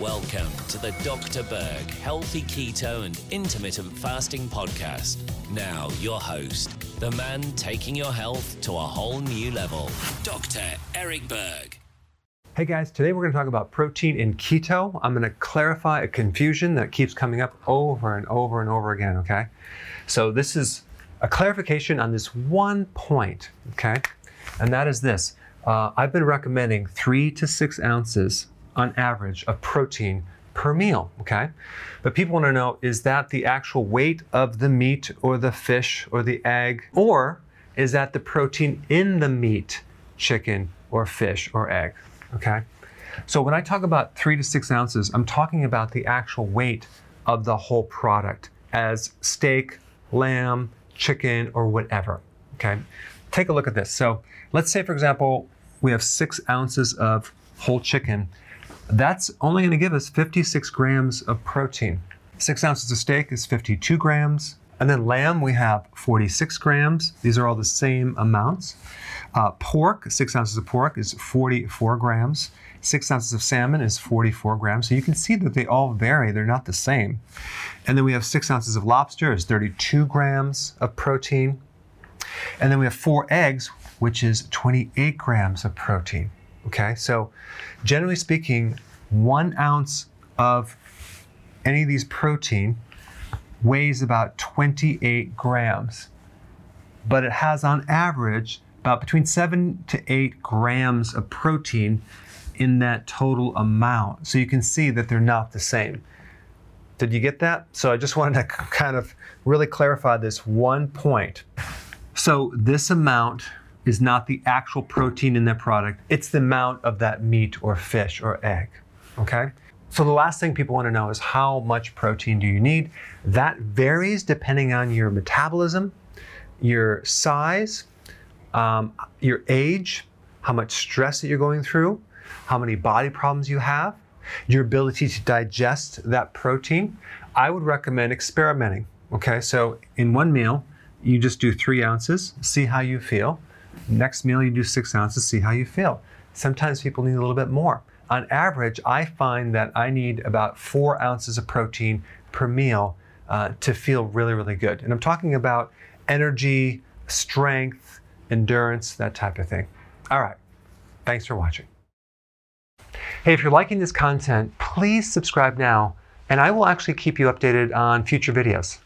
Welcome to the Dr. Berg Healthy Keto and Intermittent Fasting Podcast. Now, your host, the man taking your health to a whole new level, Dr. Eric Berg. Hey guys, today we're going to talk about protein in keto. I'm going to clarify a confusion that keeps coming up over and over and over again, okay? So, this is a clarification on this one point, okay? And that is this uh, I've been recommending three to six ounces on average of protein per meal, okay? But people want to know is that the actual weight of the meat or the fish or the egg, or is that the protein in the meat, chicken or fish or egg, okay? So when I talk about three to six ounces, I'm talking about the actual weight of the whole product as steak, lamb, chicken, or whatever, okay? Take a look at this. So let's say, for example, we have six ounces of whole chicken that's only going to give us 56 grams of protein. Six ounces of steak is 52 grams. And then lamb, we have 46 grams. These are all the same amounts. Uh, pork, six ounces of pork is 44 grams. Six ounces of salmon is 44 grams. So you can see that they all vary, they're not the same. And then we have six ounces of lobster is 32 grams of protein. And then we have four eggs, which is 28 grams of protein. Okay, so generally speaking, one ounce of any of these protein weighs about 28 grams, but it has on average about between seven to eight grams of protein in that total amount. So you can see that they're not the same. Did you get that? So I just wanted to kind of really clarify this one point. So this amount is not the actual protein in that product, it's the amount of that meat or fish or egg. Okay? So the last thing people want to know is how much protein do you need? That varies depending on your metabolism, your size, um, your age, how much stress that you're going through, how many body problems you have, your ability to digest that protein. I would recommend experimenting. Okay, so in one meal, you just do three ounces, see how you feel. Next meal, you do six ounces, see how you feel. Sometimes people need a little bit more. On average, I find that I need about four ounces of protein per meal uh, to feel really, really good. And I'm talking about energy, strength, endurance, that type of thing. All right. Thanks for watching. Hey, if you're liking this content, please subscribe now, and I will actually keep you updated on future videos.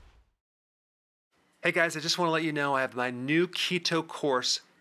Hey guys, I just want to let you know I have my new keto course